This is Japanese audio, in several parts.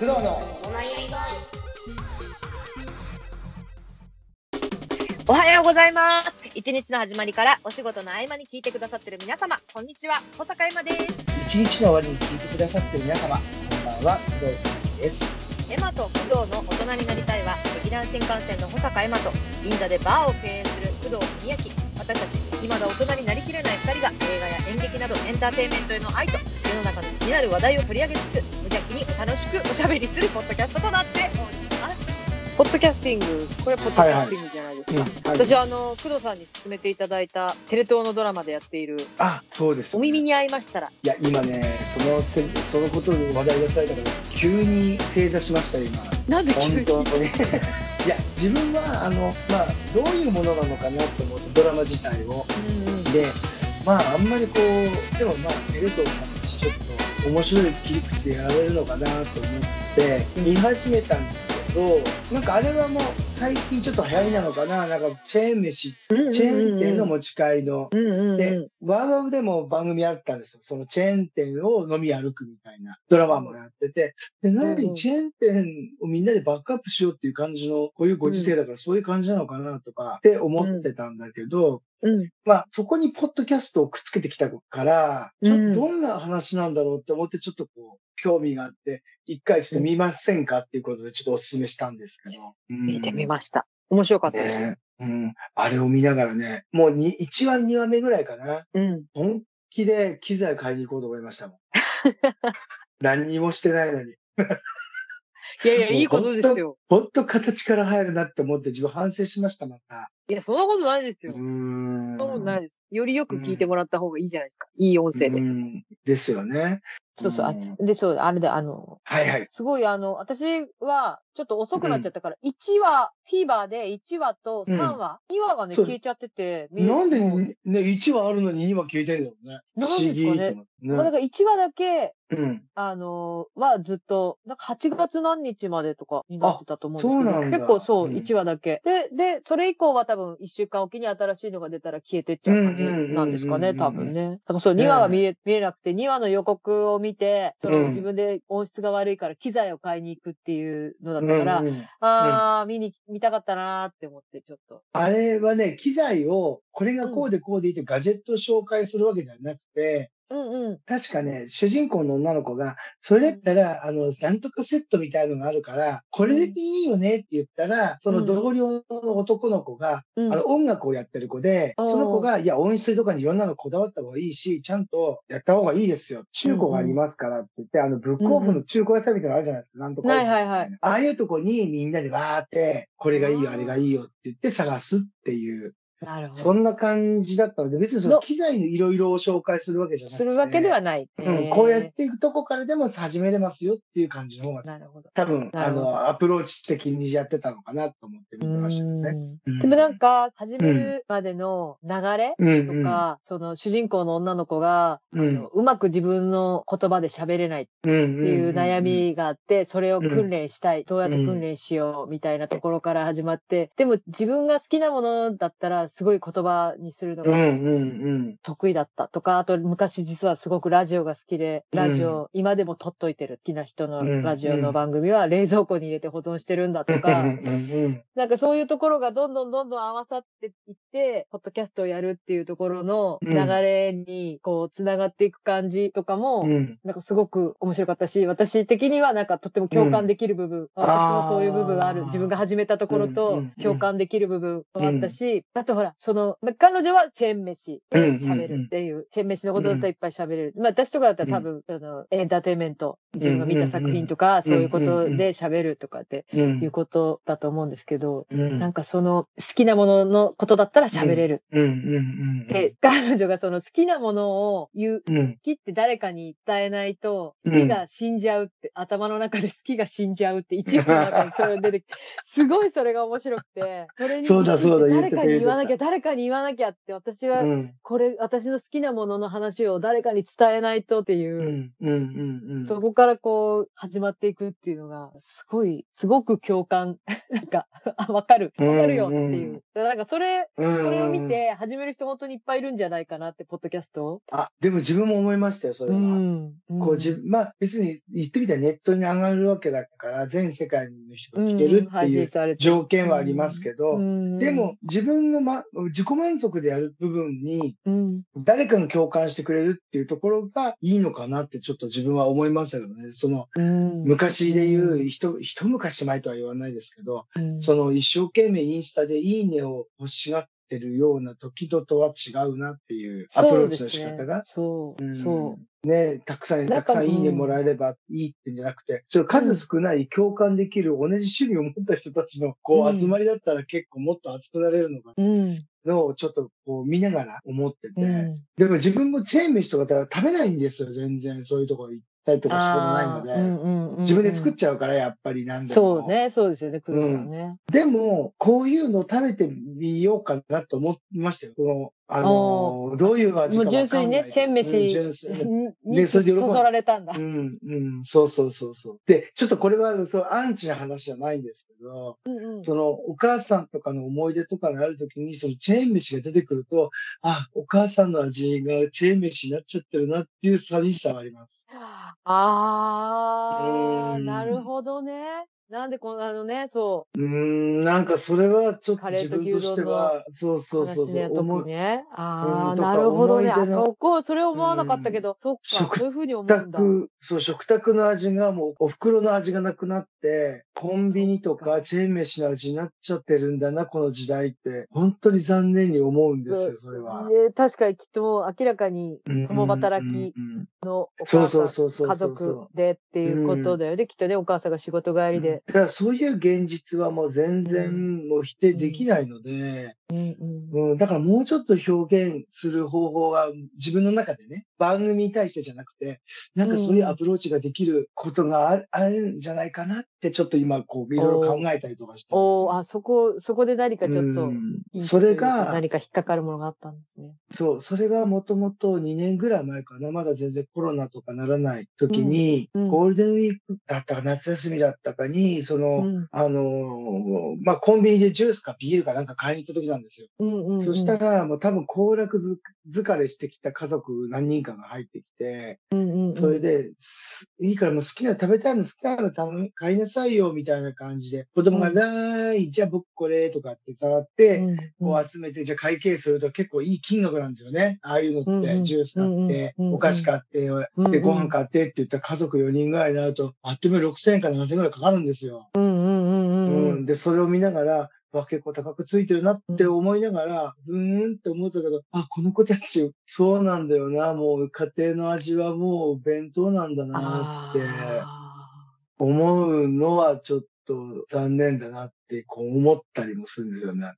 工藤のおはようございます。一日の始まりからお仕事の合間に聞いてくださってる皆様、こんにちは。小坂山です。一日の終わりに聞いてくださってる皆様こんばんは工藤久美ですエマと工藤の大人になりたいは、劇団新幹線の保坂エマと銀座でバーを経営する工藤文明。私たち、未だ大人になりきれない二人が映画や演劇などエンターテインメントへの愛と世の中の気になる話題を取り上げつつ、無邪気に楽しくおしゃべりするポッドキャストとなっております。ポッドキャスティング、これはポッドキャスティングじゃないですか。私あの工藤さんに勧めていただいたテレ東のドラマでやっているあそうです「お耳に合いましたら。いや今ねそのせそのことで話題出されたから急に正座しましたよ今」なんで急に？本当にいや自分はあのまあどういうものなのかなと思ってドラマ自体を。でまああんまりこうでもまあテレ東さんちょっと面白い切り口でやられるのかなと思って見始めたんですけどなんかあれはもう最近ちょっと流行りなのかな。なんかチェーン飯。チェーン店の持ち帰りの。うんうんうん。で、ワーワーでも番組あったんですよ。そのチェーン店を飲み歩くみたいな。ドラマもやってて、で、何うんうん。チェーン店をみんなでバックアップしようっていう感じの、こういうご時世だからそういう感じなのかなとかって思ってたんだけど、うんまあそこにポッドキャストをくっつけてきたから、ちょっうんとどんな話なんだろうって思ってちょっとこう、興味があって、一回ちょっと見ませんかっていうことでちょっとお勧めしたんですけど。見てみまました面白かったです、ねうん。あれを見ながらね、もうに1話、2話目ぐらいかな。うん本気で機材買いに行こうと思いましたもん。何にもしてないのに。いやいやいいことですよほんと形から入るなって思って自分反省しました、また。いやそんなことないですよ、うーん。そんなことないですよりよく聞いてもらった方がいいじゃないですか、いい音声で、うんですよね。そうそうでそうあれであのはいはい。すごいあの私はちょっと遅くなっちゃったから、1話フィーバーで1話と3話、2話がね消えちゃっててなんでね、1話あるのに2話消えてるんだろうね。不思議なんですかねと思ってまあ、だね。から1話だけうん。あのーはずっと、なんか8月何日までとかになってたと思うんですけど、結構そう、うん1話だけ。で、で、それ以降は多分1週間おきに新しいのが出たら消えてっちゃう感じなんですかね、うんうんうんうん多分ね。多分そう、ね2話が見れ、見れなくて、2話の予告を見て、そのうん。自分で音質が悪いから機材を買いに行くっていうのだったから、うんうんあー、見に、見たかったなーって思って、ちょっと。あれはね、機材を、これがこうでこうでいいってガジェットを紹介するわけではなくて、うんうん。確かね、主人公の女の子が、それだったら、あの、なんとかセットみたいのがあるから、これでいいよねって言ったら、その同僚の男の子が、うんあの、音楽をやってる子で、うんその子が、いや、音質とかにいろんなのこだわった方がいいし、ちゃんとやった方がいいですよ。中古がありますからって言って、あの、ブックオフの中古屋さんみたいなのあるじゃないですか。なんとか。はいはいはいああいうとこにみんなでわーって、これがいいよ、あれがいいよって言って探すっていう、なるほそんな感じだったので、別にその機材のいろいろを紹介するわけじゃなくて。するわけではない。うん、こうやっていくとこからでも始めれますよっていう感じの方が、なるほど。多分、あの、アプローチ的にやってたのかなと思って見てましたよね。うんでもなんか、始めるまでの流れうん、とか、その主人公の女の子が、ううまく自分の言葉で喋れないっていう悩みがあって、それを訓練したい、どうやって訓練しようみたいなところから始まって、でも自分が好きなものだったら、すごい言葉にするのが。得意だったとか、あと昔実はすごくラジオが好きで、ラジオ、今でも撮っといてる好きな人のラジオの番組は冷蔵庫に入れて保存してるんだとか、なんかそういうところがどんどんどんどん合わさっていって、ポッドキャストをやるっていうところの流れに、こう、つながっていく感じとかも、うん。なんかすごく面白かったし、私的にはなんかとっても共感できる部分、私もそういう部分がある。自分が始めたところとん共感できる部分もあったし、あとほら、その、ま彼女はチェーン飯で喋るっていう、チェーン飯のことだったらいっぱい喋れる。まあ私とかだったら多分、その、エンターテインメント、自分が見た作品とか、そういうことで喋るとかってうん、いうことだと思うんですけど、うん、なんかその好きなもののことだったら喋れる。うん、うん、で、彼女がその好きなものを言う、好きって誰かに伝えないと、うん。好きが死んじゃうって、頭の中で好きが死んじゃうって、一話の中にそれが出てきて、すごいそれが面白くて、それにそうだそうだ言ってた誰かに言わなきか誰かに言わなきゃって、私はうん。これ、私の好きなものの話を誰かに伝えないとっていうう、ん。うん。うん。うん。そこからこう、始まっていくっていうのが、すごい、すごく共感、なんか、あ、わかる、わかるよっていう。うんだからなんかそれ、うんそれを見て始める人本当にいっぱいいるんじゃないかなって、ポッドキャストを。あ、でも自分も思いましたよ、それは。ん。こう自分、まあ別に言ってみたらネットに上がるわけだから、全世界の人が聞けるって配いう条件はありますけど、うんでも、自分の、ま、自己満足でやる部分にうん。誰かが共感してくれるっていうところがいいのかなってちょっと自分は思いましたけどね。そのうん。昔で言う、一、一昔前とは言わないですけど、うん、その一生懸命インスタでいいねを欲しがってるような時ととは違うなっていうアプローチの仕方が。そうですねうんそう。そう。ね、たくさん、たくさんいいねもらえればいいってんじゃなくて、それ数少ない共感できる同じ趣味を持った人たちのこううん集まりだったら結構もっと熱くなれるのかうん。のをちょっとこう見ながら思ってて、うん。でも自分もチェーン飯とか食べないんですよ、全然。そういうとこ行ったりとかしたことないので。あーうんうんうん自分で作っちゃうから、やっぱりなんでも。そう。ね、そうですよね、来るからね。でも、こういうの食べてみようかなと思いましたよ。その、あの、どういう味かもう純粋にね、チェーン飯うん純粋ににでそそそられたんだう。ん、うん、そうそうそうそう。で、ちょっとこれは、そう、アンチな話じゃないんですけど、うんうんその、お母さんとかの思い出とかがあるときに、そのチェーン飯が出てくると、あ、お母さんの味がチェーン飯になっちゃってるなっていう寂しさはあります。ああ、うんなるほどね。なんでこの、あのね、そうーん、なんかそれはちょっと自分としては、そうう、そうそうそう、思ね。ああ、なるほどね。あ、そこ、それ思わなかったけど、そっか、食そういうふうに思うんだ。食、そう、食卓の味がもう、お袋の味がなくなって、コンビニとかチェーン飯の味になっちゃってるんだな、この時代って。本当に残念に思うんですよ、それは。で確かにきっともう明らかにうん共働きのお母さん、そうそうそうそう。家族でっていうことだよね。きっとね、お母さんが仕事帰りで。だからそういう現実はもう全然もう否定できないので、うん。うん。うん、だからもうちょっと表現する方法が自分の中でね、番組に対してじゃなくて、なんかそういうアプローチができることがあるあるんじゃないかなって、ちょっと今こういろいろ考えたりとかしてます、おーあ、そこ、そこで何かちょっと、それが、何か引っかかるものがあったんですね。そう、それがもともと2年ぐらい前かな、まだ全然コロナとかならない時に、うん。うん。ゴールデンウィークだったか夏休みだったかに、その、うん。あのーまあ、コンビニでジュースかビールかなんか買いに行った時なんですよ。うんうんうん、そしたら、もう多分行楽ず疲れしてきた家族何人かが入ってきて、うんうんうん、それで、すいいからもう好きな、食べたいの好きなの頼み買いなさいよ、みたいな感じで、子供が、うん。なーい、じゃあ僕これ、とかって触って、うんうん、こう集めて、じゃあ会計すると結構いい金額なんですよね。ああいうのって、ジュース買って、お菓子買って、うんで、ご飯買ってって言ったら家族4人ぐらいになると、あっという間に6000円から7000円ぐらいかかるんですよ。うんうんうんうんうん。で、それを見ながら、わ、結構高くついてるなって思いながら、うーんって思ったけど、あ、この子たち、そうなんだよな、もう家庭の味はもう弁当なんだなってあ思うのはちょっと残念だなってこう思ったりもするんですよね。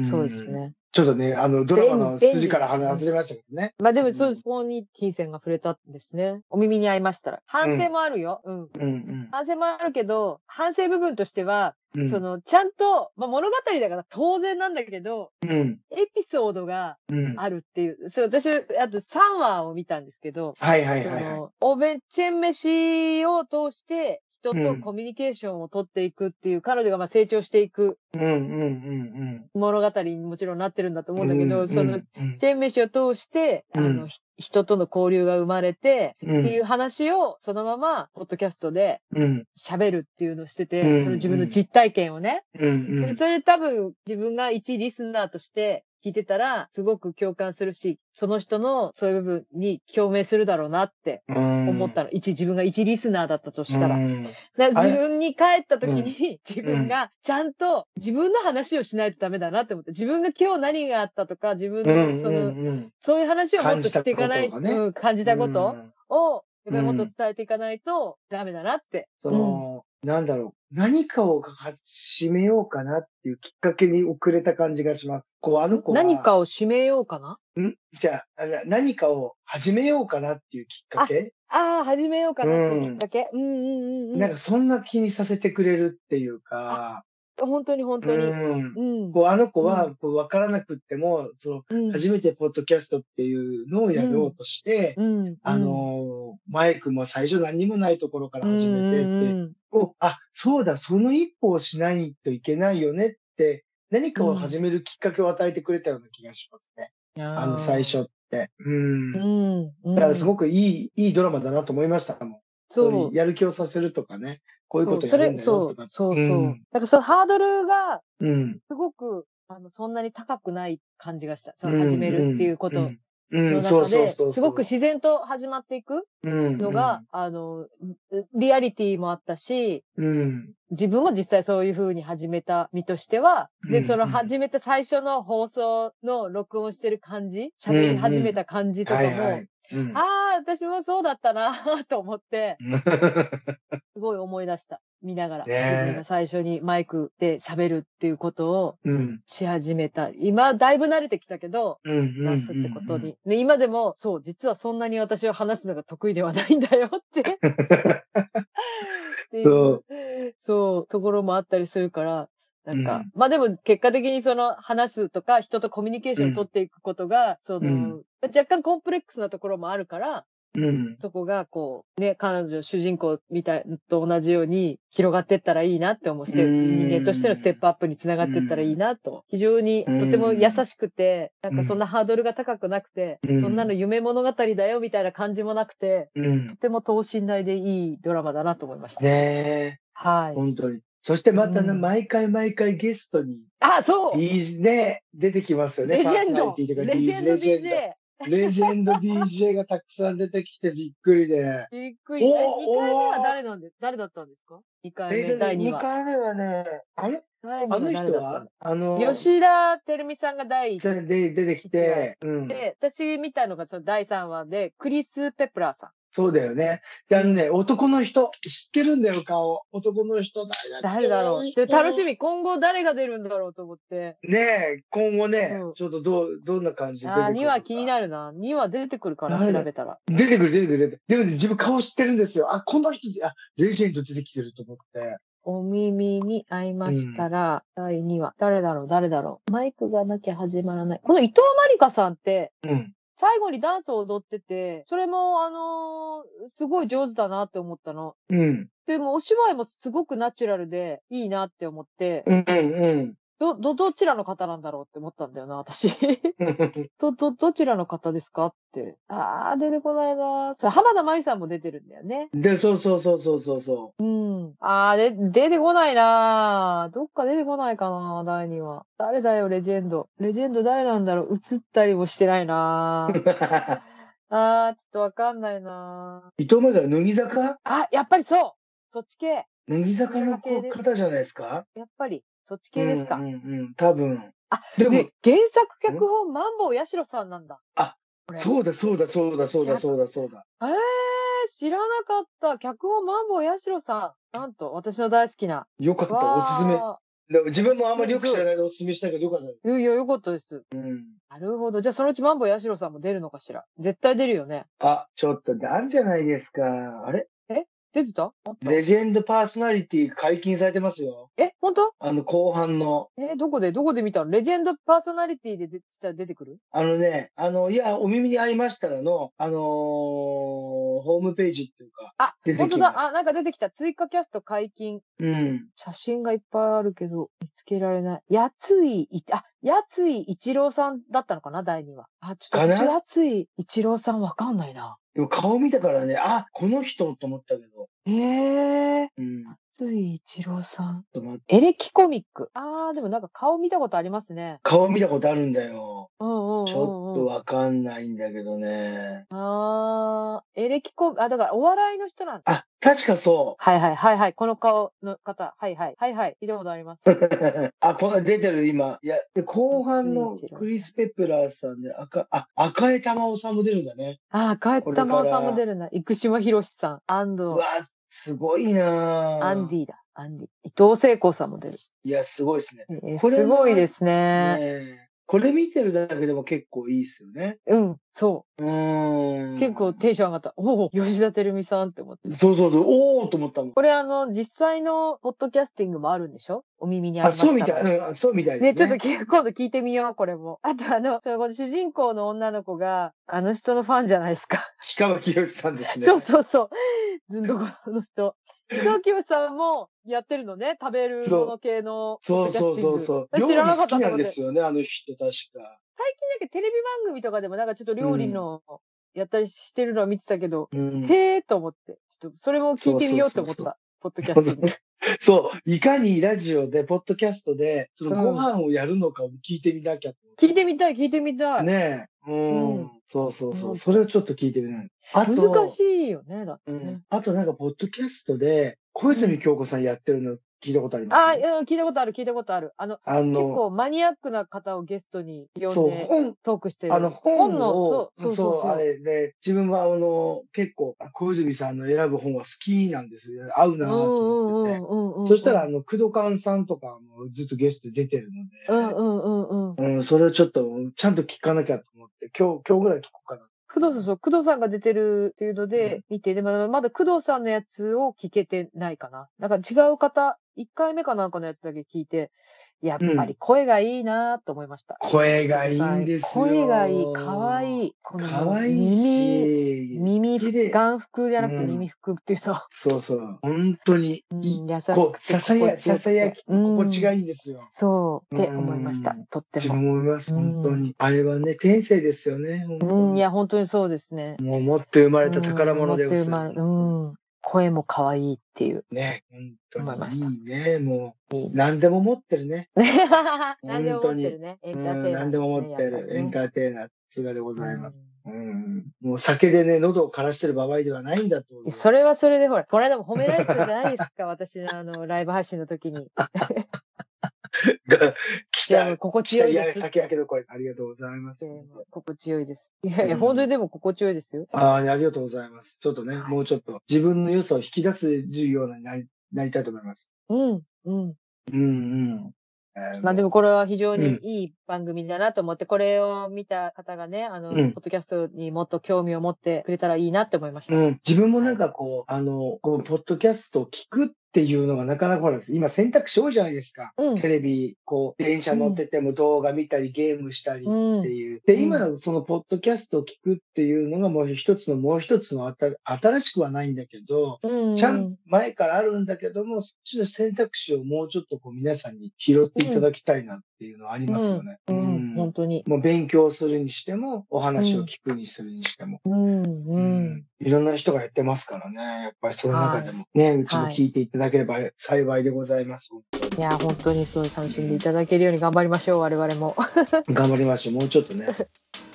ーそうですん。ね。ちょっとね、あの、ドラマの筋から外れましたけどね。まあでも、そこに金銭が触れたんですね。お耳に合いましたら。反省もあるよ。うん。うんうん。反省もあるけど、反省部分としては、うんその、ちゃんと、まあ物語だから当然なんだけど、うん。エピソードがうん。あるっていう。そう、私、あと3話を見たんですけど、はいはいそはいはい。の、おべん、チェン飯を通して、人とうん。コミュニケーションを取っていくっていう、彼女がまあ成長していくうんうんうん物語にもちろんなってるんだとうん。思うんだけど、うんその、、うん。チェーン飯を通して、あうん。の、ひ人との交流が生まれて、うん。っていう話をそのまま、ポッドキャストでうん。喋るっていうのをしてて、うん。その自分の実体験をね。うんうん。でそれ多分自分が一リスナーとして聞いてたら、すごく共感するし、その人のそういう部分に共鳴するだろうなって思思ったの。一、自分が一リスナーだったとしたら。ら自分に帰った時に、自分がちゃんと自分の話をしないとダメだなって思って、自分が今日何があったとか、自分うんのその、うん。そういう話をもっとしていかない感じたこと感じたことうん。を、やっぱりもっと伝えていかないとダメだなって。その、なんだろう、何かを始めようかなっていうきっかけに遅れた感じがします。こう、あの子は、何かを締めようかな？ん？じゃあ、あな何かを始めようかなっていうきっかけ？ああ、始めようかなっていうきっかけ？うんうんうんうん。なんかそんな気にさせてくれるっていうか、本当に本当に。うん。うん。こうあの子うは、こう、わからなくっても、その、うん初めてポッドキャストっていうのをやろうとして、うん。あのー、マイクも最初何にもないところから始めてって、うんこう、あ、そうだ、その一歩をしないといけないよねって、何かを始めるきっかけを与えてくれたような気がしますね。あの、最。初って。うん。だからすごくいい、いいドラマだなと思いましたもん。そうそういう。やる気をさせるとかね。こういうことやるんだそうよとか。、そうそう。うんなんかそのハードルがうん。すごく、あの、そんなに高くない感じがした。その始めるっていうことうん。うん、のそう中でそうそうそう。、すごく自然と始まっていく然のが、、あの、リアリティもあったし、うん。自分も実際そういう風に始めた身としては、で、うんその始めた最初の放送の録音してる感じ、喋り始めた感じとかも、ああ、私もそうだったなと思って、すごい思い出した。見ながら。ねえ自分が最初にマイクで喋るっていうことをうん。し始めた。今、だいぶ慣れてきたけど、うん。うん。出すってことに。で今でも、そう、実はそんなに私は話すのが得意ではないんだよって。そうそう、ところもあったりするから、なんか、うんまあでも結果的にその話すとか人とコミュニケーションを取っていくことが、その、うん若干コンプレックスなところもあるから、うん。そこがこう、ね、彼女、主人公みたいと同じように広がってったらいいなって思う。ステうん人間としてのステップアップにつながってったらいいなと。非常にとても優しくて、なんかそんなハードルが高くなくて、うんそんなの夢物語だよみたいな感じもなくて、うんと。ても等身大でいいドラマだなと思いました。ねえ、はい。本当に。そしてまたね、うん毎回毎回ゲストに、あ、そうね、出てきますよね。レジェンドレジェンド DJ。レジェンド DJ がたくさん出てきてびっくりで。びっくり。え、お2回目はお誰なんで、誰だったんですか ?2 回目、え第2 2話。回目はね、あれ？あの人は？あの、だ吉田照美さんが第1で出てきて、うん。で、私見たのがその第3話で、クリス・ペプラーさん。そうだよね。で、あのね、男の人、知ってるんだよ、顔。男の人誰だろうで楽しみ、今後誰が出るんだろうと思って。み。ねえ、今後ね、うんちょっとどう、どんな感じで出てくる2話気になるな。2話出てくるかな、誰だ調べたら。出てくる、出てくる、出てくる。でもね、自分顔知ってるんですよ。あ、この人で、あ、レジェンド出てきてると思って。お耳に合いましたら、第2話。誰だろう、誰だろう。マイクがなきゃ始まらない。この伊藤まりかさんって、うん。最後にダンスを踊ってて、それも、あのーすごい上手だなって思ったの。うん。でも、お芝居もすごくナチュラルで、いいなって思って、うん、うん、ど、ど、どちらの方なんだろうって思ったんだよな、私。うん。ど、ど、どちらの方ですかって。あー、出てこないなそう、浜田真理さんも出てるんだよね。で、そうそうそうそうそうそうん。あー、で、出てこないなどっか出てこないかな第2話。誰だよ、レジェンド。レジェンド誰なんだろう映ったりもしてないなう。あー、ちょっとわかんないな伊藤までは乃木坂？あ、やっぱりそうそっち系。乃木坂の方じゃないですか？やっぱり、そっち系ですか？うん、うん、うん。多分。あ、でもで、原作脚本、マンボウヤシロさんなんだ。あ、そうだ、そうだ、そうだ、そうだ、そうだ、そうだ。えー、知らなかった。脚本マンボウヤシロさん。なんと、私の大好きな。よかった、おすすめ。わでも自分もあんまりよく知らないでおすすめしたけどよかったいや、よかったです。うん。なるほど。じゃあ、そのうちマンボウヤシロさんも出るのかしら。絶対出るよね。あ、ちょっと、あるじゃないですか。あれ出てた？レジェンドパーソナリティ解禁されてますよ。え、本当？あの、後半の。え、どこで、どこで見たの？レジェンドパーソナリティで出したら出てくる？あのね、あの、いや、お耳に合いましたらの、あのーホームページっていうか、あ出、てき本当だ。あ、なんか出てきた。追加キャスト解禁。うん。写真がいっぱいあるけど、見つけられない。やつい、いあ、やつい一郎さんだったのかな？第2話。あ、ちょっと、かな？やつい一郎さんわかんないな。でも顔見たからね、あ、この人と思ったけど。ええー、うん。やつい一郎さん。ちょっと待ってエレキコミック。あー、でもなんか顔見たことありますね。顔見たことあるんだよ。うんうんうん、うん。ちょっとわかんないんだけどね。あー、エレキコ、あ、だからお笑いの人なんだ。あ、確かそはいはいはいはい。この顔の方。はいはい。はいはい。聞いたことあります。う。あ、この出てる今。いや、で後半のクリス・ペプラーさんで赤、あ、赤江玉緒さんも出るんだね。あー、帰ったまおさんも出るな。生島博さん。安藤うわ、すごいなぁアンディだ。アンディ。伊藤聖子さんも出る。いや、すごいですね。えすごいですね。ねえこれ見てるだけでも結構いいですよね。うん、そうーう。ん。結構テンション上がった。おお、吉田照美さんって思って。そうそうそう、おーと思ったもん。これあの、実際のポッドキャスティングもあるんでしょ？お耳にありあ、ましたそうみたい、うん、そうみたいね、ですね。ちょっとき今度聞いてみよう、これも。あとあの、その主人公の女の子が、あの人のファンじゃないですか。氷川きよしさんですね。そうそうそう。ずんどこの人。伊藤清さんもやってるのね。食べるもの系のそう。そうそうそう。私知らなかった料理好きなんですよね、あの人、確か。最近だけテレビ番組とかでもなんかちょっと料理のやったりしてるのは見てたけど、うん。へーと思って。ちょっとそれも聞いてみようと思った。ポッドキャスティング。そう、いかにラジオで、ポッドキャストで、そのうんご飯をやるのかを聞いてみなきゃと思って聞いてみたい、聞いてみたい。ねえ。うん。うんそうそうそうう。んそれをちょっと聞いてみない。あと、難しいよね、だってねうん。。あとなんか、ポッドキャストで、小泉京子さんやってるの聞いたことあります、あ、うん、聞いたことある、聞いたことある。あの、あ結の、構マニアックな方をゲストに呼んで本、トークしてる。あの本の、を、そう、そうあれで、自分はあの、結構、小泉さんの選ぶ本は好きなんですよ。合うなと思ってて。てそしたら、あ、の、工藤勘さんとかもずっとゲストで出てるうんのうんうんうん。で、うん、それをちょっと、ちゃんと聞かなきゃと思って、今日、今日ぐらい聞こうかな。工藤さん、そう、工藤さんが出てるっていうので見て、でもまだ工藤さんのやつを聞けてないかな。なんか違う方、1回目かなんかのやつだけ聞いて、やっぱり声がいいなと思いました。声がいいんですよ。声がいい、かわいい。このかわいい耳、し、耳綺麗ふ、眼福じゃなくてうん耳福っていうのは、そうそう。本当に、うんいい優しくささや、ささやき、うん心地がいいんですよ。そう、って思いましたうん。とって自分も。も思います、うん本当に。あれはね、天性ですよね。うん、いや、本当にそうですね。もう持って生まれた宝物でございます。うん。声も可愛いっていう。ね、本当思いましたにいいね。も、いいう何でも持ってるね。何でも持ってるね。エンターテイナーですね、うん何でも持ってる。エンターーテイナー、さがでございます。うん。もう酒でね、喉を枯らしてる場合ではないんだと。それはそれでほら、この間も褒められてたじゃないですか、私のあの、ライブ配信の時に。が 来いや、た。心地よいです。酒焼けの声。ありがとうございます。えー心地よいです。いやいうや、ん本当にでも心地よいですよ。ああ、ありがとうございます。ちょっとね、もうちょっと自分の良さを引き出せるようになりなりたいと思います。うん、うん。うんうん。えーまあでもこれは非常にうんいい番組だなと思って、これを見た方がね、あの、うんポッドキャストにもっと興味を持ってくれたらいいなって思いました。うん、自分もなんかこう、あの、こう、ポッドキャストを聞くっていうのがなかなかほら、今選択肢多いじゃないですか。うんテレビ、こう、電車乗ってても動画見たり、ゲームしたりってうん。いう。で、うん今、そのポッドキャストを聞くっていうのがもう一つの、もう一つのあた新しくはないんだけど、うん。ちゃん、前からあるんだけども、そっちの選択肢をもうちょっとこう皆さんに拾っていただきたいなっていうのはありますよね。うん、ううんん、本当に。もう勉強するにしても、お話を聞くにするにしても。うん、う。うんいろんな人がやってますからね。やっぱりその中でもね、うちも聞いていただければ幸いでございます。本当にいや、本当にそう楽しんでいただけるように頑張りましょう、我々も。頑張りましょう。もうちょっとね。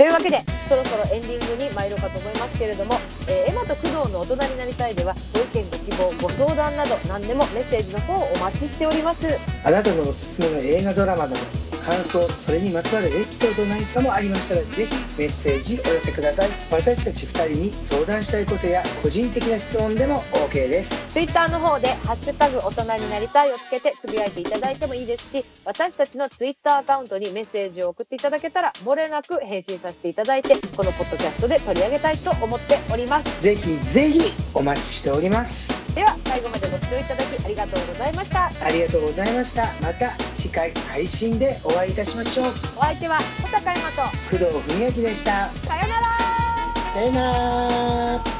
というわけで、そろそろエンディングに参ろうかと思いますけれども、えーエマと工藤の大人になりたいでは、ご意見、ご希望、ご相談など、何でもメッセージの方をお待ちしております。あなたのおすすめの映画ドラマなど、感想、それにまつわるエピソードなんかもありましたら、ぜひメッセージお寄せください。私たち二人に相談したいことや、個人的な質問でも OK です。Twitter の方で、ハッシュタグ大人になりたいをつけてつぶやいていただいてもいいですし、私たちの Twitter アカウントにメッセージを送っていただけたら、漏れなく返信させていただいて、このポッドキャストで取り上げたいと思っております。ぜひぜひお待ちしております。では、最後まで聴いただきありがとうございました。ありがとうございました。また次回配信でお会いいたしましょう。お相手は小坂山と、工藤文明でした。さよならさよなら。